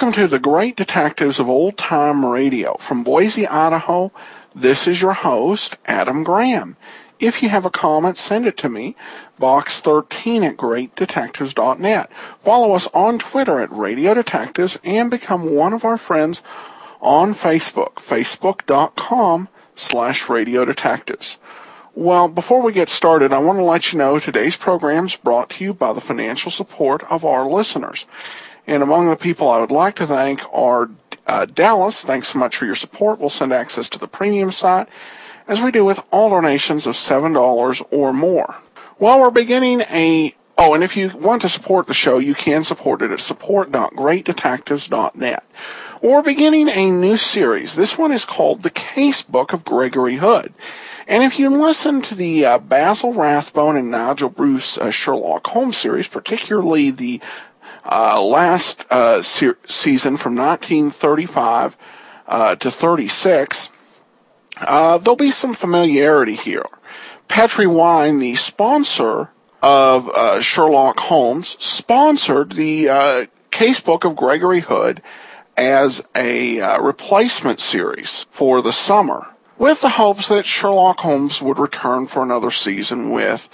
Welcome to the Great Detectives of Old Time Radio. From Boise, Idaho, this is your host, Adam Graham. If you have a comment, send it to me, box13 at greatdetectives.net. Follow us on Twitter at Radio Detectives and become one of our friends on Facebook, facebook.com slash Radio Detectives. Well, before we get started, I want to let you know today's program is brought to you by the financial support of our listeners. And among the people I would like to thank are uh, Dallas. Thanks so much for your support. We'll send access to the premium site as we do with all donations of $7 or more. Well, we're beginning a Oh, and if you want to support the show, you can support it at support.greatdetectives.net. We're beginning a new series. This one is called The Case Book of Gregory Hood. And if you listen to the uh, Basil Rathbone and Nigel Bruce uh, Sherlock Holmes series, particularly the uh, last uh, se- season from 1935 uh, to 36, uh, there'll be some familiarity here. Petri Wine, the sponsor of uh, Sherlock Holmes, sponsored the uh, casebook of Gregory Hood as a replacement series for the summer, with the hopes that Sherlock Holmes would return for another season with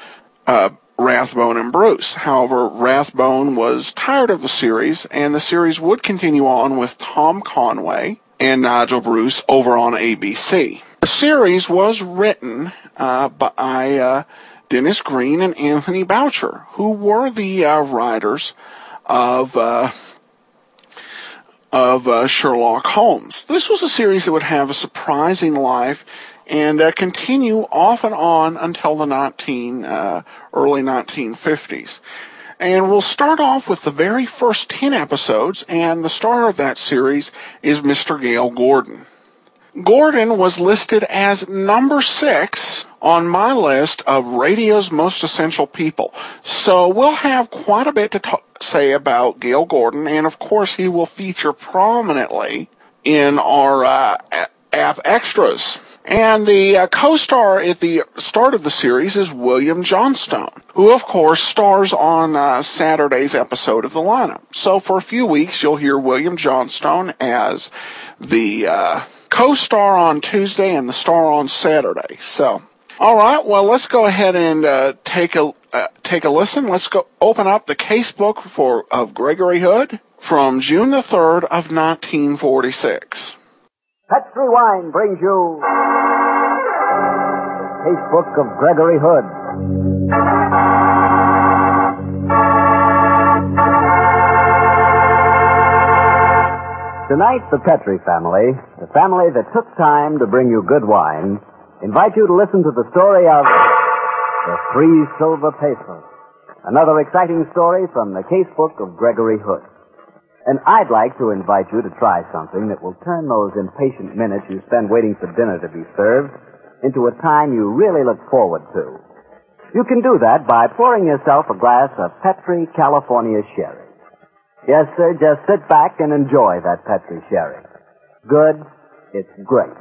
Rathbone and Bruce. However, Rathbone was tired of the series, and the series would continue on with Tom Conway and Nigel Bruce over on ABC. The series was written uh, by uh, Denis Green and Anthony Boucher, who were the uh, writers of uh, of uh, Sherlock Holmes. This was a series that would have a surprising life and uh, continue off and on until the 19 uh, early 1950s. And we'll start off with the very first 10 episodes, and the star of that series is Mr. Gale Gordon. Gordon was listed as number six on my list of radio's most essential people. So we'll have quite a bit to say about Gale Gordon, and of course he will feature prominently in our uh, app extras. And the uh, co-star at the start of the series is William Johnstone, who of course stars on uh, Saturday's episode of the lineup. So for a few weeks you'll hear William Johnstone as the uh, co-star on Tuesday and the star on Saturday. So, all right, well let's go ahead and uh, take a uh, take a listen. Let's go open up the case book for of Gregory Hood from June the third of 1946. Petri Wine brings you the Casebook of Gregory Hood. Tonight, the Petri family, the family that took time to bring you good wine, invite you to listen to the story of the Three Silver Pesos. Another exciting story from the Casebook of Gregory Hood. And I'd like to invite you to try something that will turn those impatient minutes you spend waiting for dinner to be served into a time you really look forward to. You can do that by pouring yourself a glass of Petri California Sherry. Yes, sir, just sit back and enjoy that Petri Sherry. Good, it's great.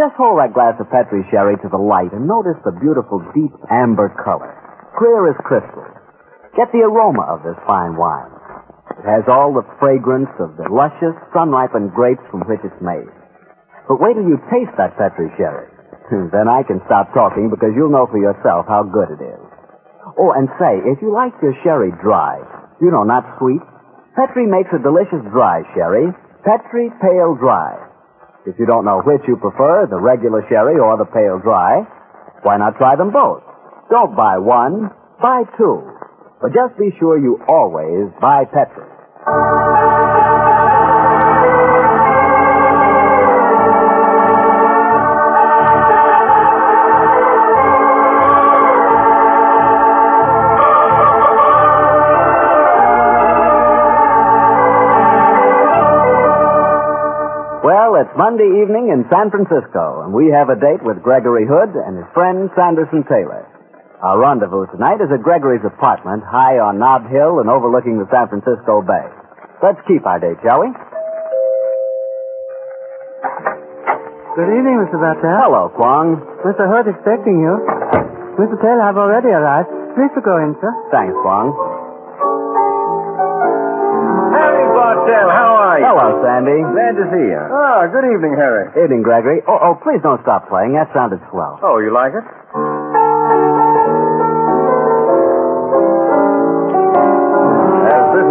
Just hold that glass of Petri Sherry to the light and notice the beautiful deep amber color, clear as crystal. Get the aroma of this fine wine. It has all the fragrance of the luscious, sun-ripened grapes from which it's made. But wait till you taste that Petri sherry. Hmm, then I can stop talking because you'll know for yourself how good it is. Oh, and say, if you like your sherry dry, you know, not sweet, Petri makes a delicious dry sherry, Petri Pale Dry. If you don't know which you prefer, the regular sherry or the pale dry, why not try them both? Don't buy one, buy two. But just be sure you always buy Petri. Well, it's Monday evening in San Francisco, and we have a date with Gregory Hood and his friend Sanderson Taylor. Our rendezvous tonight is at Gregory's apartment high on Nob Hill and overlooking the San Francisco Bay. Let's keep our date, shall we? Good evening, Mr. Bartell. Hello, Kwong. Mr. Hood expecting you. Mr. Taylor, I've already arrived. Please to go in, sir. Thanks, Kwong. Harry Bartell, how are you? Hello, Sandy. Glad to see you. Ah, good evening, Harry. Evening, Gregory. Oh, oh, please don't stop playing. That sounded swell. Oh, you like it?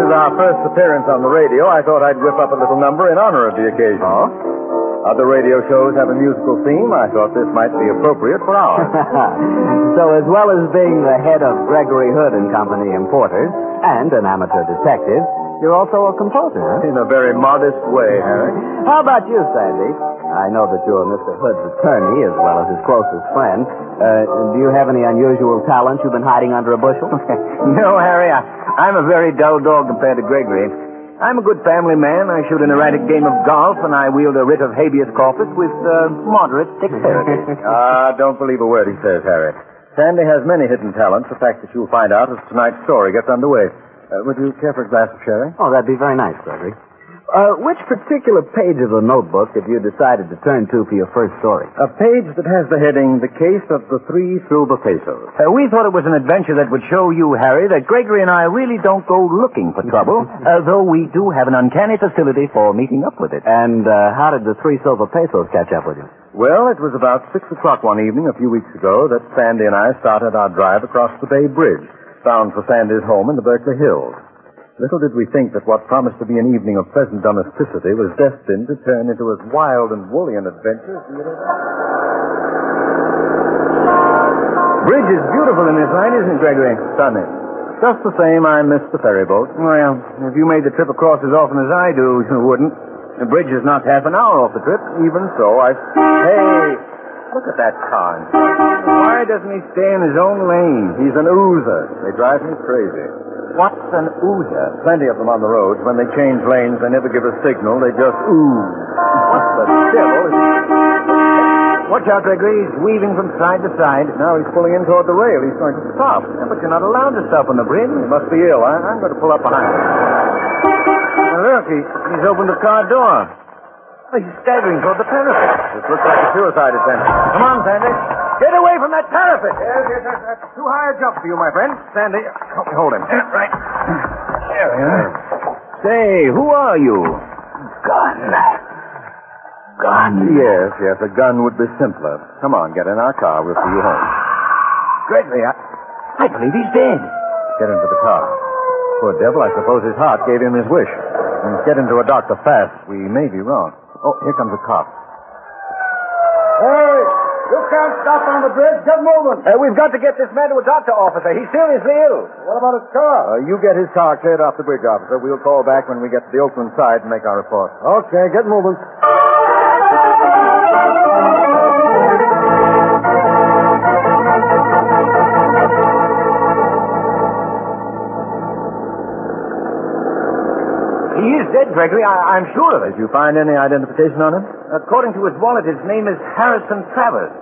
As this is our first appearance on the radio, I thought I'd whip up a little number in honor of the occasion. Oh? Other radio shows have a musical theme. I thought this might be appropriate for ours. so, as well as being the head of Gregory Hood and Company Importers and an amateur detective, you're also a composer, huh? in a very modest way, Harry. How about you, Sandy? I know that you're Mr. Hood's attorney as well as his closest friend. Uh, do you have any unusual talents you've been hiding under a bushel? No, Harry, I, I'm a very dull dog compared to Gregory. I'm a good family man. I shoot an erratic game of golf, and I wield a writ of habeas corpus with uh, moderate dexterity. Ah, don't believe a word he says, Harry. Sandy has many hidden talents, a fact that you'll find out as tonight's story gets underway. Uh, would you care for a glass of sherry? oh, that'd be very nice, Gregory. Uh, which particular page of the notebook have you decided to turn to for your first story? A page that has the heading, The Case of the Three Silver Pesos. Uh, we thought it was an adventure that would show you, Harry, that Gregory and I really don't go looking for trouble, uh, though we do have an uncanny facility for meeting up with it. And uh, how did the three silver pesos catch up with you? Well, it was about six o'clock one evening a few weeks ago that Sandy and I started our drive across the Bay Bridge, bound for Sandy's home in the Berkeley Hills. Little did we think that what promised to be an evening of pleasant domesticity was destined to turn into as wild and woolly an adventure as. Bridge is beautiful in this light, isn't it, Gregory? Stunning. Just the same, I missed the ferry boat. Well, if you made the trip across as often as I do, you wouldn't. The bridge is not half an hour off the trip. Even so, I... Hey, look at that car. Why doesn't he stay in his own lane? He's an oozer. They drive me crazy. What's an oozer? Plenty of them on the roads. When they change lanes, they never give a signal. They just ooze. What the devil? Watch out, Gregory. He's weaving from side to side. Now he's pulling in toward the rail. He's going to stop. Yeah, but you're not allowed to stop on the bridge. He must be ill. I, I'm going to pull up behind him. Now, look, he, he's opened the car door. Oh, he's staggering toward the parapet. This looks like a suicide attempt. Come on, Sandy. Get away from that parapet. Yes, yes, yes. That's too high a jump for you, my friend. Sandy, help me hold him. Right. There we are. Say, who are you? Gun. Gun. Yes, yes, a gun would be simpler. Come on, get in our car. We'll see you home. Gregory, I, I believe he's dead. Get into the car. Poor devil, I suppose his heart gave him his wish. And get into a doctor fast. We may be wrong. Oh, here comes a cop. Hey, you can't stop on the bridge. Get moving. Uh, we've got to get this man to a doctor, officer. He's seriously ill. What about his car? Uh, you get his car cleared off the bridge, officer. We'll call back when we get to the Oakland side and make our report. Okay, get moving. He is dead, Gregory. I, I'm sure of it. Did you find any identification on him? According to his wallet, his name is Harrison Travers,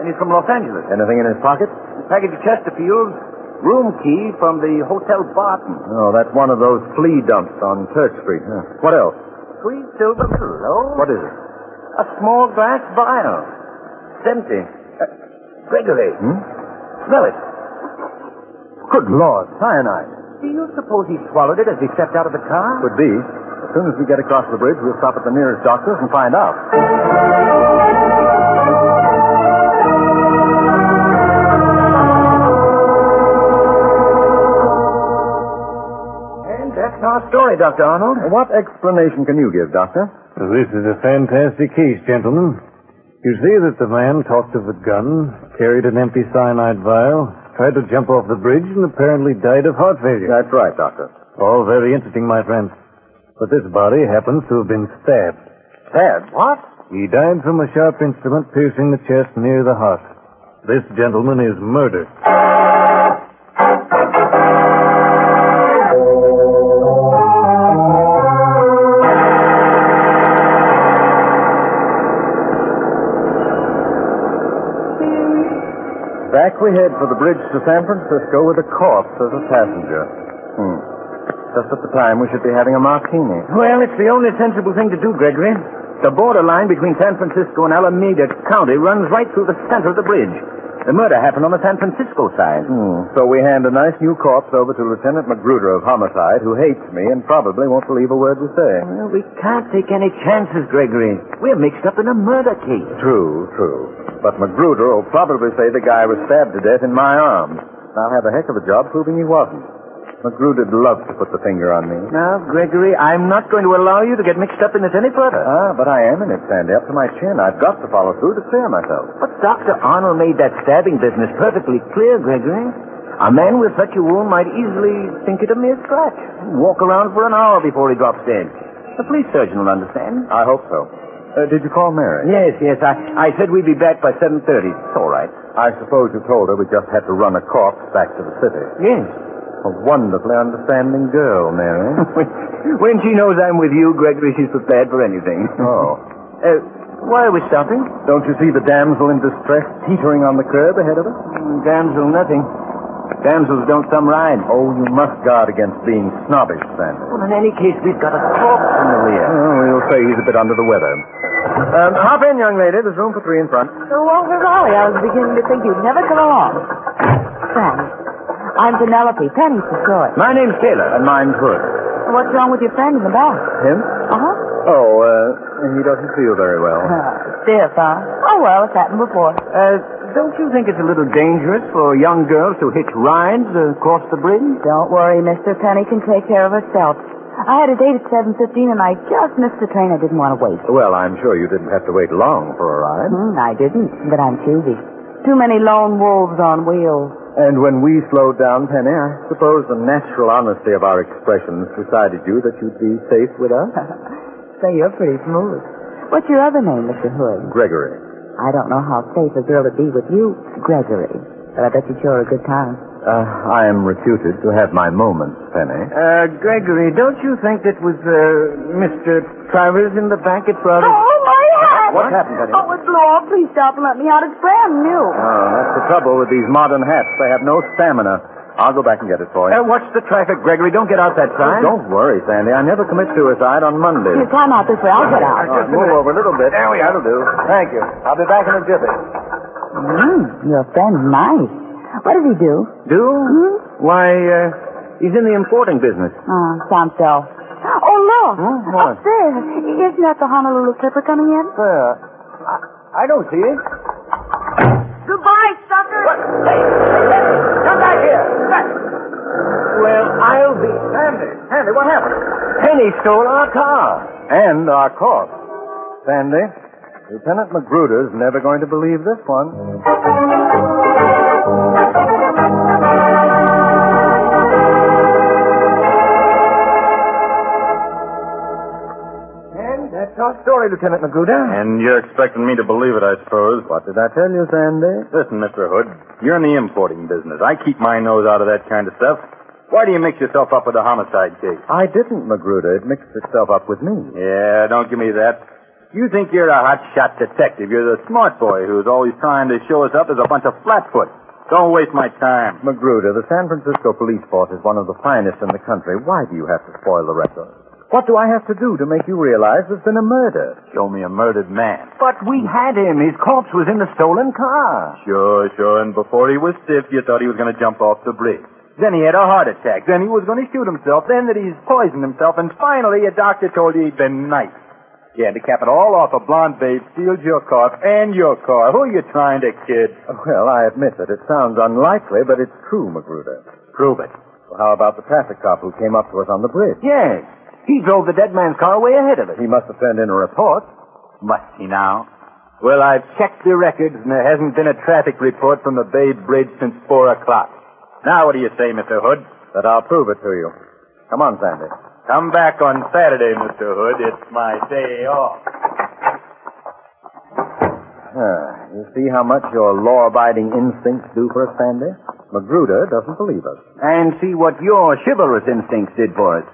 and he's from Los Angeles. Anything in his pocket? A package of Chesterfield's, room key from the Hotel Barton. Oh, that's one of those flea dumps on Church Street. Huh. What else? Three silver below. What is it? A small glass vial. It's empty. Uh, Gregory, Hmm? smell it. Good Lord, cyanide. Do you suppose he swallowed it as he stepped out of the car? Could be. As soon as we get across the bridge, we'll stop at the nearest doctor's and find out. And that's our story, Dr. Arnold. What explanation can you give, Doctor? This is a fantastic case, gentlemen. You see that the man talked of a gun, carried an empty cyanide vial, tried to jump off the bridge, and apparently died of heart failure. That's right, Doctor. All very interesting, my friend. But this body happens to have been stabbed. Stabbed? What? He died from a sharp instrument piercing the chest near the heart. This gentleman is murdered. Head for the bridge to San Francisco with a corpse as a passenger. Hmm. Just at the time we should be having a martini. Well, it's the only sensible thing to do, Gregory. The borderline between San Francisco and Alameda County runs right through the center of the bridge. The murder happened on the San Francisco side. Hmm. So we hand a nice new corpse over to Lieutenant Magruder of Homicide, who hates me and probably won't believe a word we say. Well, we can't take any chances, Gregory. We're mixed up in a murder case. True, true. But Magruder will probably say the guy was stabbed to death in my arms. I'll have a heck of a job proving he wasn't. Magruder'd love to put the finger on me. Now, Gregory, I'm not going to allow you to get mixed up in this any further. Ah, but I am in it, Sandy, up to my chin. I've got to follow through to clear myself. But Dr. Arnold made that stabbing business perfectly clear, Gregory. A man with such a wound might easily think it a mere scratch. Walk around for an hour before he drops dead. The police surgeon will understand. I hope so. Uh, did you call Mary? Yes, yes. I, I said we'd be back by 7.30. It's all right. I suppose you told her we just had to run a corpse back to the city. Yes. A wonderfully understanding girl, Mary. when she knows I'm with you, Gregory, she's prepared for anything. oh. Uh, why are we stopping? Don't you see the damsel in distress teetering on the curb ahead of us? Mm, Damsel, nothing. Damsels don't come ride. Oh, you must guard against being snobbish, Sandy. Well, in any case, we've got a corpse in the rear. Oh, we'll say he's a bit under the weather. Um, hop in, young lady. There's room for three in front. Oh, Walter Raleigh, I was beginning to think you'd never come along. Thanks. I'm Penelope. Penny's the story. My name's Taylor. And mine's Hood. What's wrong with your friend in the back? Him? Uh-huh. Oh, uh, he doesn't feel very well. Uh, stiff, huh? Oh, well, it's happened before. Uh, don't you think it's a little dangerous for young girls to hitch rides across the bridge? Don't worry, mister. Penny can take care of herself. I had a date at 7.15 and I just missed the train I didn't want to wait. Well, I'm sure you didn't have to wait long for a ride. Hmm, I didn't, but I'm choosy. Too many lone wolves on wheels. And when we slowed down, Penny, I suppose the natural honesty of our expressions decided you that you'd be safe with us? Say, you're pretty smooth. What's your other name, Mr. Hood? Gregory. I don't know how safe a girl would be with you, Gregory. But I bet you'd show a good time. Uh, I am reputed to have my moments, Penny. Uh, Gregory, don't you think it was, uh, Mr. Travers in the back at Providence? Oh, my hat! What happened, Penny? Oh, it blew off. Please stop and let me out. It's brand new. Oh, that's the trouble with these modern hats. They have no stamina. I'll go back and get it for you. Uh, watch the traffic, Gregory. Don't get out that Oh, don't worry, Sandy. I never commit suicide on Monday. You climb out this way. I'll get out. Oh, move over a little bit. There we are. That'll do. Thank you. I'll be back in a jiffy. Mm, your friend's nice. What does he do? Do? Why, uh, he's in the importing business. Oh, sounds so. Oh, look. Huh? What? Isn't that the Honolulu Clipper coming in? Uh, I, don't see it. Goodbye, sucker. Come back here. Back. Well, I'll be... Sandy, Sandy, what happened? Penny stole our car. And our corpse. Sandy, Lieutenant Magruder's never going to believe this one. Our story, Lieutenant Magruder. And you're expecting me to believe it, I suppose. What did I tell you, Sandy? Listen, Mr. Hood, you're in the importing business. I keep my nose out of that kind of stuff. Why do you mix yourself up with a homicide case? I didn't, Magruder. It mixed itself up with me. Yeah, don't give me that. You think you're a hotshot detective. You're the smart boy who's always trying to show us up as a bunch of flatfoot. Don't waste my time. Magruder, the San Francisco police force is one of the finest in the country. Why do you have to spoil the record? What do I have to do to make you realize there's been a murder? Show me a murdered man. But we had him. His corpse was in the stolen car. Sure, sure. And before he was stiff, you thought he was going to jump off the bridge. Then he had a heart attack. Then he was going to shoot himself. Then that he's poisoned himself. And finally, a doctor told you he'd been knifed. Yeah, to cap it all off, a blonde babe steals your car and your car. Who are you trying to kid? Well, I admit that it sounds unlikely, but it's true, Magruder. Prove it. Well, how about the traffic cop who came up to us on the bridge? Yes. He drove the dead man's car way ahead of us. He must have turned in a report. Must he now? Well, I've checked the records, and there hasn't been a traffic report from the Bay Bridge since four o'clock. Now, what do you say, Mr. Hood? That I'll prove it to you. Come on, Sandy. Come back on Saturday, Mr. Hood. It's my day off. Ah, you see how much your law-abiding instincts do for us, Sandy? Magruder doesn't believe us. And see what your chivalrous instincts did for us.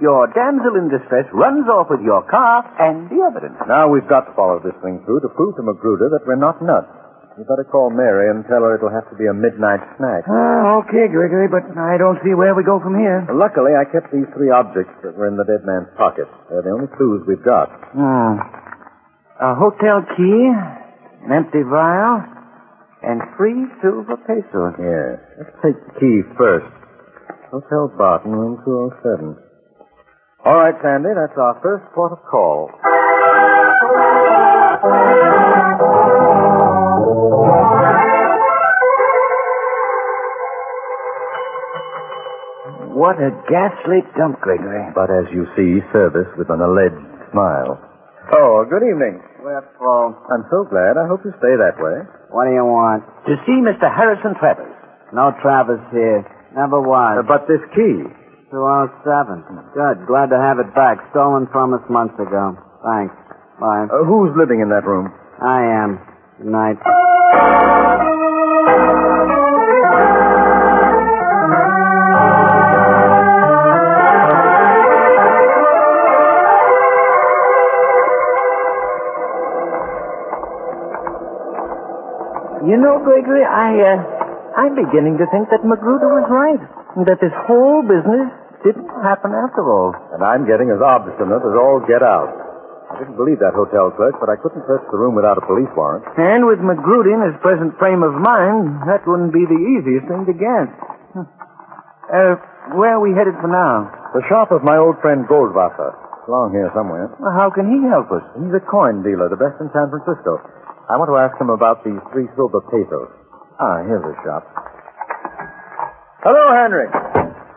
Your damsel in distress runs off with your car and the evidence. Now we've got to follow this thing through to prove to Magruder that we're not nuts. You better call Mary and tell her it'll have to be a midnight snack. Ah, okay, Gregory, but I don't see where we go from here. Luckily, I kept these three objects that were in the dead man's pocket. They're the only clues we've got. Hmm. A hotel key, an empty vial, and three silver pesos. Yes. Let's take the key first. Hotel Barton, room 207. All right, Sandy, that's our first port of call. What a ghastly dump, Gregory. But as you see, service with an alleged smile. Oh, good evening. Where from? I'm so glad. I hope you stay that way. What do you want? To see Mr. Harrison Travers. No Travers here. Never was. Uh, but this key. 207. Good. Glad to have it back. Stolen from us months ago. Thanks. Bye. Uh, who's living in that room? I am. Good night. You know, Gregory, I, uh, I'm beginning to think that Magruder was right. and That this whole business didn't happen after all. And I'm getting as obstinate as all get out. I didn't believe that hotel clerk, but I couldn't search the room without a police warrant. And with Magruder in his present frame of mind, that wouldn't be the easiest thing to get. Uh, where are we headed for now? The shop of my old friend Goldwasser. Along here somewhere. Well, how can he help us? He's a coin dealer, the best in San Francisco. I want to ask him about these three silver pesos. Ah, here's the shop. Hello, Henry.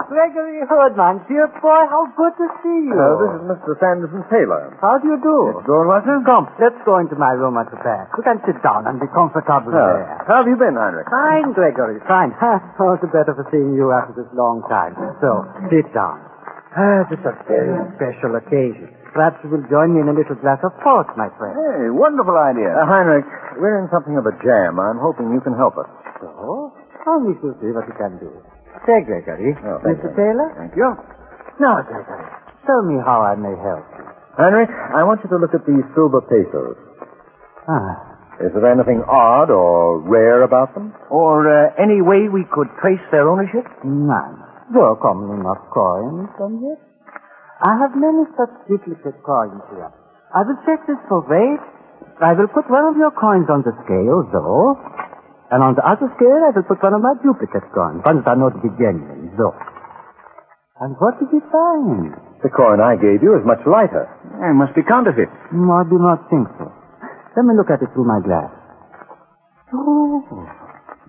Gregory Herdman, dear boy, how good to see you. Uh, this is Mr. Sanderson Taylor. How do you do? It's Goldwasser? Come, let's go into my room at the back. We can sit down and be comfortable Oh, there. how have you been, Heinrich? Fine, Gregory, fine. All the better for seeing you after this long time. So, sit down. Ah, this is a very special occasion. Perhaps you will join me in a little glass of port, my friend. Hey, wonderful idea. Uh, Heinrich, we're in something of a jam. I'm hoping you can help us. So, now we shall see what we can do. Say, Gregory. Oh, thank Mr. you. Taylor? Thank you. Now, Gregory, tell me how I may help you. Heinrich, I want you to look at these silver pesos. Ah, Is there anything odd or rare about them? Or uh, any way we could trace their ownership? none. Though commonly not coins, and yet. I have many such duplicate coins here. I will check this for weight. I will put one of your coins on the scale, though. And on the other scale, I will put one of my duplicate coins. Ones that are not to be genuine, though. And what did you find? The coin I gave you is much lighter. It must be counterfeit. No, I do not think so. Let me look at it through my glass. Oh,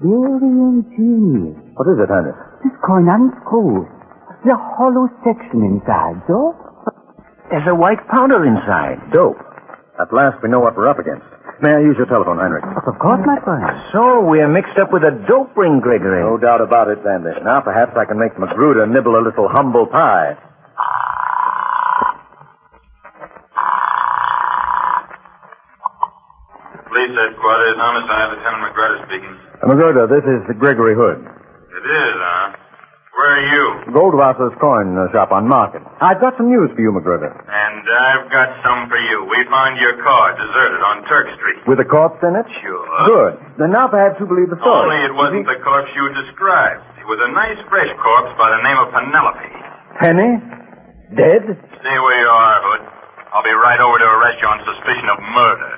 very ingenious. What is it, Ernest? This coin unscrews. The hollow section inside, though. There's a white powder inside. Dope. At last we know what we're up against. May I use your telephone, Heinrich? Of course, my friend. So we're mixed up with a dope ring, Gregory. No doubt about it, Sandy. Now perhaps I can make Magruder nibble a little humble pie. Police headquarters, homicide, Lieutenant Magruder speaking. Uh, Magruder, this is Gregory Hood. It is, huh? Where are you? Goldwasser's coin shop on Market. I've got some news for you, Magruder. And I've got some for you. We found your car deserted on Turk Street. With a corpse in it? Sure. Good. Then now perhaps you believe the story. Only it wasn't the corpse you described. It was a nice, fresh corpse by the name of Penelope. Penny? Dead? Stay where you are, Hood. I'll be right over to arrest you on suspicion of murder.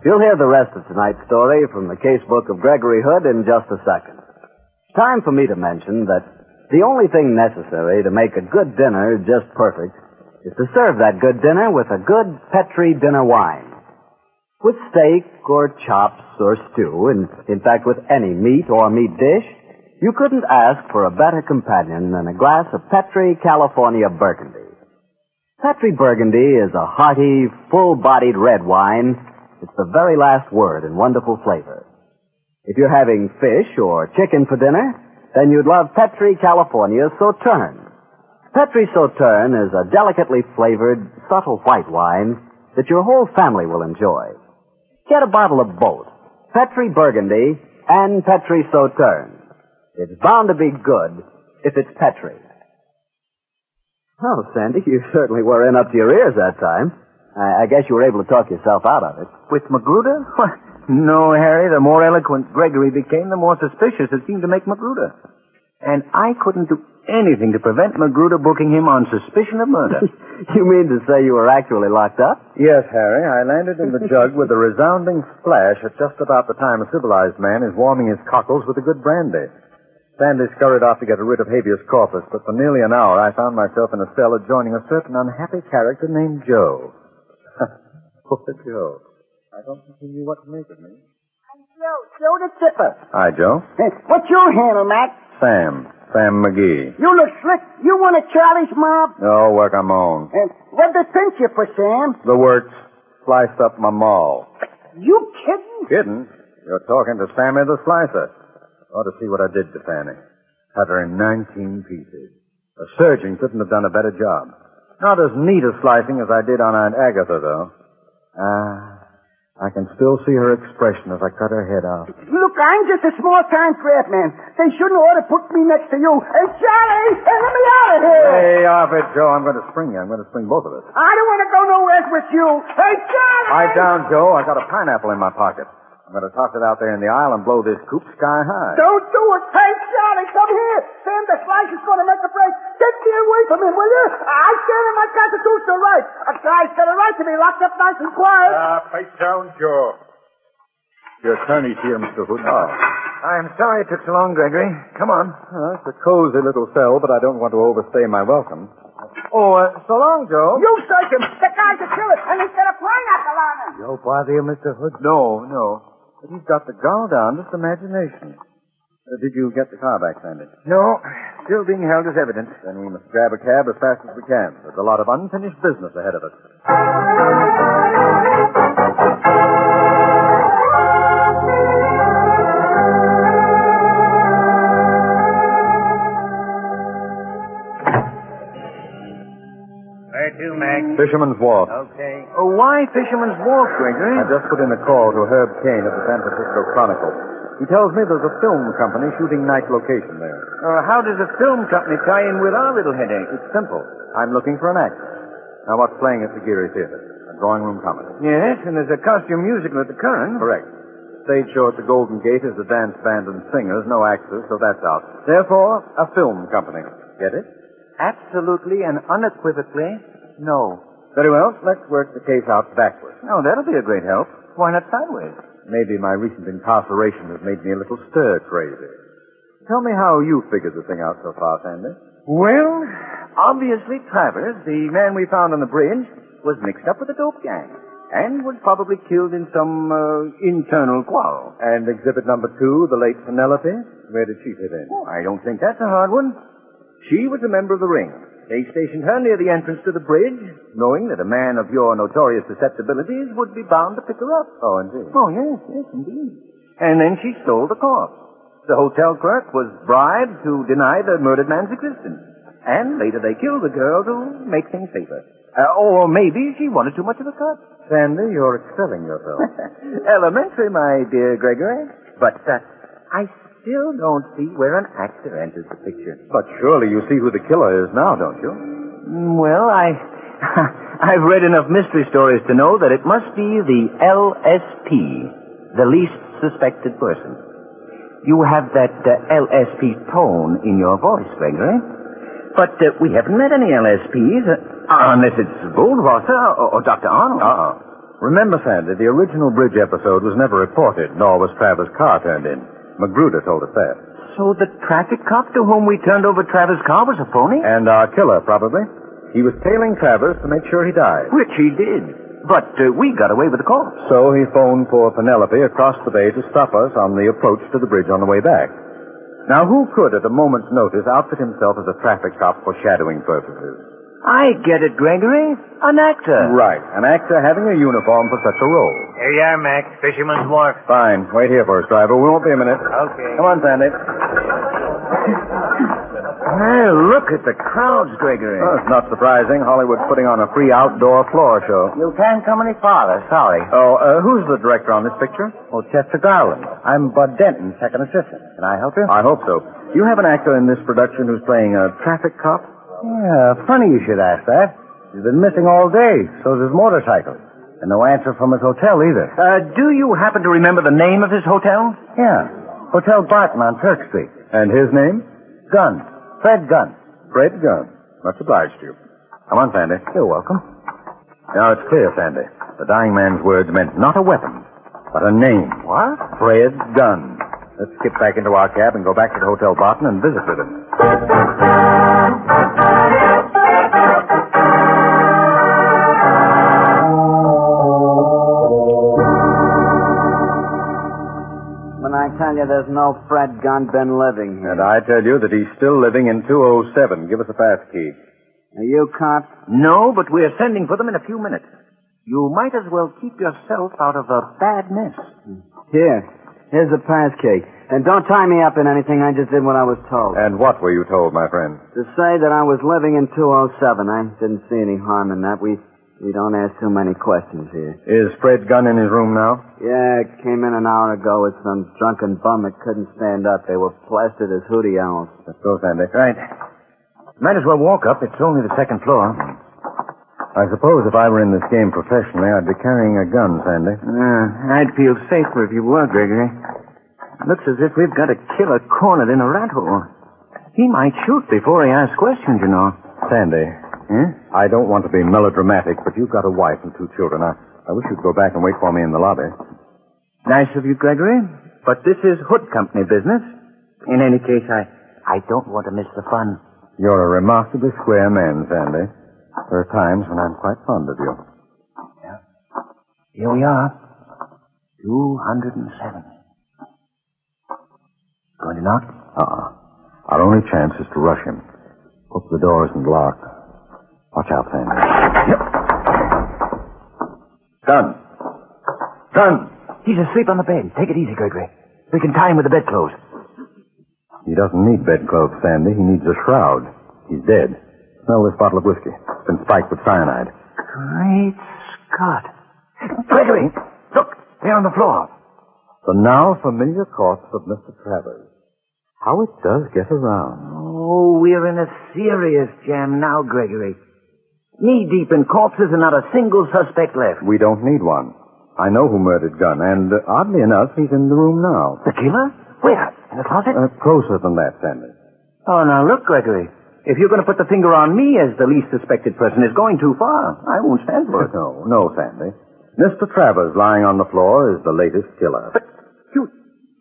You'll hear the rest of tonight's story from the casebook of Gregory Hood in just a second. Time for me to mention that the only thing necessary to make a good dinner just perfect is to serve that good dinner with a good Petri dinner wine. With steak or chops or stew, and in fact with any meat or meat dish, you couldn't ask for a better companion than a glass of Petri California Burgundy. Petri Burgundy is a hearty, full-bodied red wine. It's the very last word in wonderful flavor. If you're having fish or chicken for dinner, then you'd love Petri California Sauterne. Petri Sauterne is a delicately flavored, subtle white wine that your whole family will enjoy. Get a bottle of both, Petri Burgundy and Petri Sauterne. It's bound to be good if it's Petri. Oh, Sandy, you certainly were in up to your ears that time. I, I guess you were able to talk yourself out of it. With Magruder? What? No, Harry. The more eloquent Gregory became, the more suspicious it seemed to make Magruder. And I couldn't do anything to prevent Magruder booking him on suspicion of murder. you mean to say you were actually locked up? Yes, Harry. I landed in the jug with a resounding splash at just about the time a civilized man is warming his cockles with a good brandy. Sandy scurried off to get rid of habeas corpus, but for nearly an hour I found myself in a cell adjoining a certain unhappy character named Joe. Poor Joe. I don't think he knew what to make of me. Joe, Joe the Tipper. Hi, Joe. Hey, what's your handle, Mac? Sam. Sam McGee. You look slick. You one of Charlie's mob? Oh, work on my own. And what'd they pinch you for, Sam? The works sliced up my maul. You kidding? Kidding? You're talking to Sammy the Slicer. Ought to see what I did to Fanny. Cut her in 19 pieces. A surgeon couldn't have done a better job. Not as neat a slicing as I did on Aunt Agatha, though. Ah, I can still see her expression as I cut her head off. Look, I'm just a small-time crab man. They shouldn't ought to put me next to you. Hey, Charlie, hey, let me out of here. Hey, off it, Joe. I'm going to spring you. I'm going to spring both of us. I don't want to go nowhere with you. Hey, Charlie! Pipe down, Joe. I got a pineapple in my pocket. I'm going to toss it out there in the aisle and blow this coop sky high. Don't do it. Hey, Charlie, come here. Sam, the slice is going to make a break. Get me away from him, will you? I stand in my constitutional right. A guy's got a right to be locked up nice and quiet. Ah, pipe down, Joe. Your attorney's here, Mr. Hood. Oh. I'm sorry it took so long, Gregory. Come on. Well, it's a cozy little cell, but I don't want to overstay my welcome. Oh, uh, so long, Joe. You search him. The guy's a killer, and he's got a pineapple on him. Don't bother you, Mr. Hood. No, no. But he's got the gull down, just imagination. Uh, did you get the car back, Sandy? No, still being held as evidence. Then we must grab a cab as fast as we can. There's a lot of unfinished business ahead of us. Fisherman's Wharf. Okay. Oh, why Fisherman's Wharf, Gregory? I just put in a call to Herb Caen of the San Francisco Chronicle. He tells me there's a film company shooting night location there. Uh, how does a film company tie in with our little headache? It's simple. I'm looking for an actor. Now, what's playing at the Geary Theater? A drawing room comedy. Yes, and there's a costume musical at the Curran. Correct. Stage show at the Golden Gate is a dance band and singers, no actors, so that's out. Therefore, a film company. Get it? Absolutely and unequivocally, no. Very well. Let's work the case out backwards. Oh, that'll be a great help. Why not sideways? Maybe my recent incarceration has made me a little stir crazy. Tell me how you figured the thing out so far, Sandy. Well, obviously Travers, the man we found on the bridge, was mixed up with the dope gang and was probably killed in some uh, internal quarrel. And exhibit number two, the late Penelope, where did she fit in? Oh, I don't think that's a hard one. She was a member of the ring. They stationed her near the entrance to the bridge, knowing that a man of your notorious susceptibilities would be bound to pick her up. Oh, indeed. Oh, yes, yes, indeed. And then she stole the corpse. The hotel clerk was bribed to deny the murdered man's existence. And later they killed the girl to make things safer. Uh, or maybe she wanted too much of a cut. Sandy, you're excelling yourself. Elementary, my dear Gregory. But uh, I still don't see where an actor enters the picture. but surely you see who the killer is now, don't you? Mm, Well, I. I've read enough mystery stories to know that it must be the LSP, the least suspected person. You have that uh, LSP tone in your voice, Gregory. But uh, we haven't met any LSPs, uh, unless it's Goldwasser or, or Dr. Arnold. Uh-uh. Remember, Sandy, the original bridge episode was never reported, nor was Travers' car turned in. Magruder told us that. So the traffic cop to whom we turned over Travers' car was a phony? And our killer, probably. He was tailing Travers to make sure he died. Which he did. But uh, we got away with the corpse. So he phoned for Penelope across the bay to stop us on the approach to the bridge on the way back. Now, who could, at a moment's notice, outfit himself as a traffic cop for shadowing purposes? I get it, Gregory. An actor. Right. An actor having a uniform for such a role. Here you are, Mac. Fisherman's Wharf. Fine. Wait here for us, driver. We won't be a minute. Okay. Come on, Sandy. Well, look at the crowds, Gregory. Oh, it's not surprising. Hollywood's putting on a free outdoor floor show. You can't come any farther, sorry. Oh, uh, who's the director on this picture? Oh, Chester Garland. I'm Bud Denton, second assistant. Can I help you? I hope so. You have an actor in this production who's playing a traffic cop? Yeah, funny you should ask that. He's been missing all day, so's his motorcycle. And no answer from his hotel either. Uh, do you happen to remember the name of his hotel? Yeah. Hotel Barton on Turk Street. And his name? Gunn. Fred Gunn. Fred Gunn. Much obliged to you. Come on, Sandy. You're welcome. Now, it's clear, Sandy. The dying man's words meant not a weapon, but a name. What? Fred Gunn. Let's skip back into our cab and go back to the Hotel Barton and visit with him. Tell you there's no Fred Gunn been living here. And I tell you that he's still living in 207. Give us a pass key. Are you cops? No, but we're sending for them in a few minutes. You might as well keep yourself out of a bad mess. Here. Here's the pass key. And don't tie me up in anything. I just did what I was told. And what were you told, my friend? To say that I was living in 207. I didn't see any harm in that. We we don't ask too many questions here. Is Fred Gunn in his room now? Yeah, came in an hour ago with some drunken bum that couldn't stand up. They were plastered as hootie owls. Let's go, Sandy. Right. Might as well walk up. It's only the second floor. I suppose if I were in this game professionally, I'd be carrying a gun, Sandy. Uh, I'd feel safer if you were, Gregory. Looks as if we've got a killer cornered in a rat hole. He might shoot before he asks questions, you know. Sandy, Huh? I don't want to be melodramatic, but you've got a wife and two children. I, I wish you'd go back and wait for me in the lobby. Nice of you, Gregory. But this is Hood Company business. In any case, I, I don't want to miss the fun. You're a remarkably square man, Sandy. There are times when I'm quite fond of you. Here we are. 207. Going to knock? Uh-uh. Our only chance is to rush him. Hope the door isn't locked. Watch out, Sandy. Gun. Gun. He's asleep on the bed. Take it easy, Gregory. We can tie him with the bedclothes. He doesn't need bedclothes, Sandy. He needs a shroud. He's dead. Smell this bottle of whiskey. It's been spiked with cyanide. Great Scott. Gregory, look, there on the floor. The now familiar corpse of Mr. Travers. How it does get around. Oh, we're in a serious jam now, Gregory. Knee deep in corpses and not a single suspect left. We don't need one. I know who murdered Gunn, and uh, oddly enough, he's in the room now. The killer? Where? In the closet? Uh, closer than that, Sandy. oh, now look, Gregory. If you're going to put the finger on me as the least suspected person, it's going too far. I won't stand for it. No, no, Sandy. Mr. Travers lying on the floor is the latest killer. But you,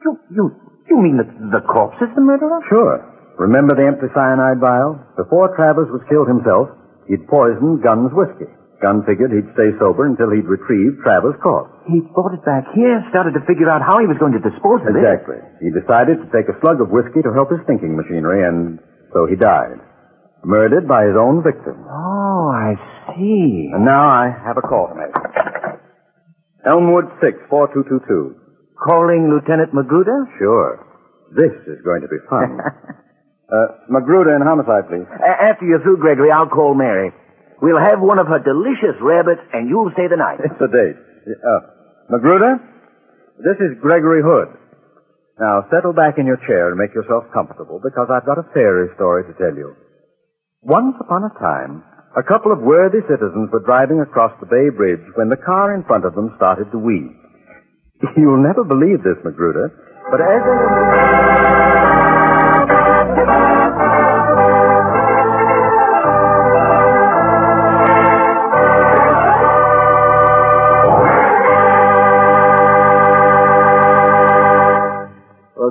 you, you, you mean that the corpse is the murderer? Sure. Remember the empty cyanide vial? Before Travers was killed himself, he'd poisoned Gunn's whiskey. Gunn figured he'd stay sober until he'd retrieved Travers' corpse. He brought it back here, started to figure out how he was going to dispose of it. Exactly. He decided to take a slug of whiskey to help his thinking machinery, and so he died. Murdered by his own victim. Oh, I see. And now I have a call to make. Elmwood 6, 4222. Calling Lieutenant Magruder? Sure. This is going to be fun. uh, Magruder in homicide, please. A- after you're through, Gregory, I'll call Mary. We'll have one of her delicious rabbits, and you'll stay the night. It's a date. Uh, Magruder, this is Gregory Hood. Now, settle back in your chair and make yourself comfortable, because I've got a fairy story to tell you. Once upon a time, a couple of worthy citizens were driving across the Bay Bridge when the car in front of them started to wheeze. You'll never believe this, Magruder, but as they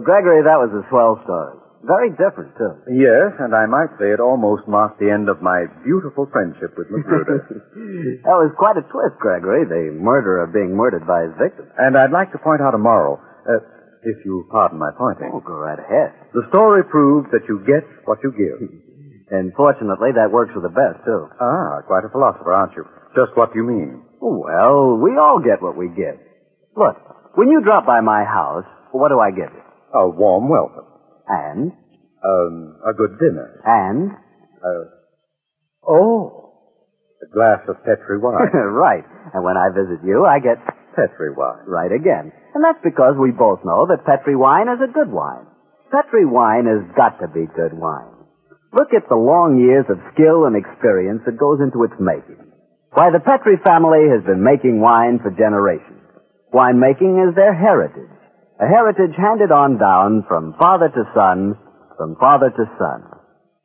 Gregory, that was a swell story. Very different, too. Yes, and I might say it almost marked the end of my beautiful friendship with Magruder. that was quite a twist, Gregory. The murderer being murdered by his victim. and I'd like to point out a moral, uh, if you pardon my pointing. Oh, go right ahead. The story proves that you get what you give. And fortunately, that works for the best, too. Ah, quite a philosopher, aren't you? Just what do you mean? Well, we all get what we give. Look, when you drop by my house, what do I give you? A warm welcome. And, Um, a good dinner. and, Uh, oh, a glass of Petri wine. right. And when I visit you, I get Petri wine. right again. And that's because we both know that Petri wine is a good wine. Petri wine has got to be good wine. Look at the long years of skill and experience that goes into its making. Why, the Petri family has been making wine for generations. Winemaking is their heritage. A heritage handed on down from father to son, from father to son.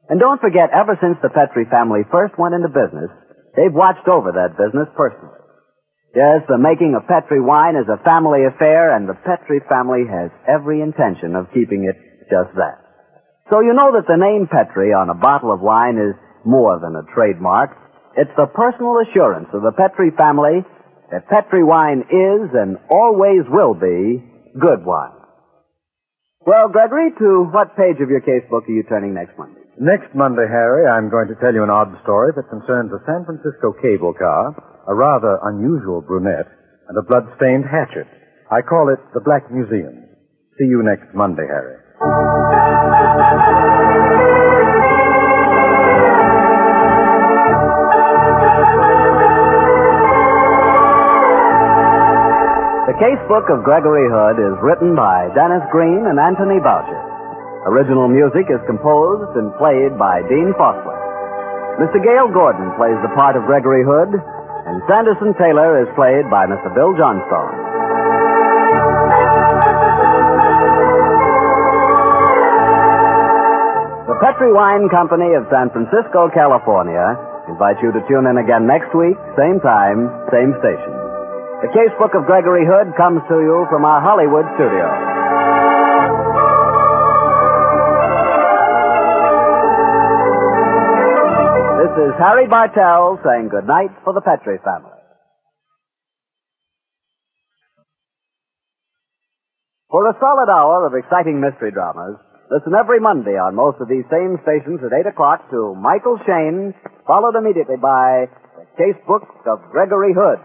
And don't forget, ever since the Petri family first went into business, they've watched over that business personally. Yes, the making of Petri wine is a family affair, and the Petri family has every intention of keeping it just that. So you know that the name Petri on a bottle of wine is more than a trademark. It's the personal assurance of the Petri family that Petri wine is and always will be good wine. Well, Gregory, to what page of your casebook are you turning next Monday? Next Monday, Harry, I'm going to tell you an odd story that concerns a San Francisco cable car, a rather unusual brunette, and a blood-stained hatchet. I call it the Black Museum. See you next Monday, Harry. Casebook of Gregory Hood is written by Dennis Green and Anthony Boucher. Original music is composed and played by Dean Fossler. Mr. Gale Gordon plays the part of Gregory Hood, and Sanderson Taylor is played by Mr. Bill Johnstone. The Petri Wine Company of San Francisco, California invites you to tune in again next week, same time, same station. The Casebook of Gregory Hood comes to you from our Hollywood studio. This is Harry Bartell saying good night for the Petri family. For a solid hour of exciting mystery dramas, listen every Monday on most of these same stations at 8 o'clock to Michael Shayne, followed immediately by The Casebook of Gregory Hood.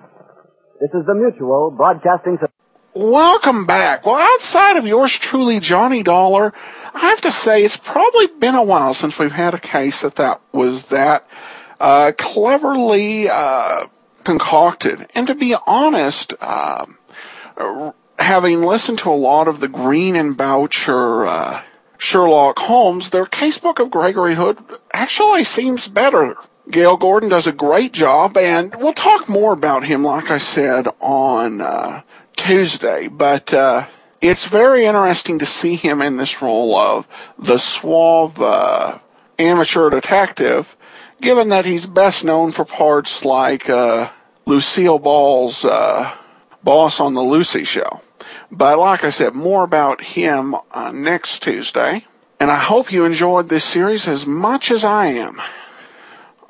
This is the Mutual Broadcasting System. Welcome back. Well, outside of yours truly, Johnny Dollar, I have to say it's probably been a while since we've had a case that that was that uh, cleverly uh, concocted. And to be honest, um, having listened to a lot of the Green and Boucher uh, Sherlock Holmes, their casebook of Gregory Hood actually seems better. Gale Gordon does a great job, and we'll talk more about him, like I said, on uh, Tuesday. But uh, it's very interesting to see him in this role of the suave uh, amateur detective, given that he's best known for parts like uh, Lucille Ball's uh, boss on the Lucy Show. But like I said, more about him uh, next Tuesday. And I hope you enjoyed this series as much as I am.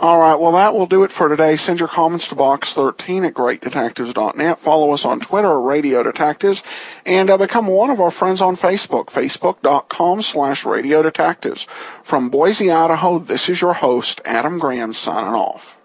All right, well, that will do it for today. Send your comments to box13 at greatdetectives.net. Follow us on Twitter, Radio Detectives, and uh, become one of our friends on Facebook, facebook.com slash Radio Detectives. From Boise, Idaho, this is your host, Adam Graham, signing off.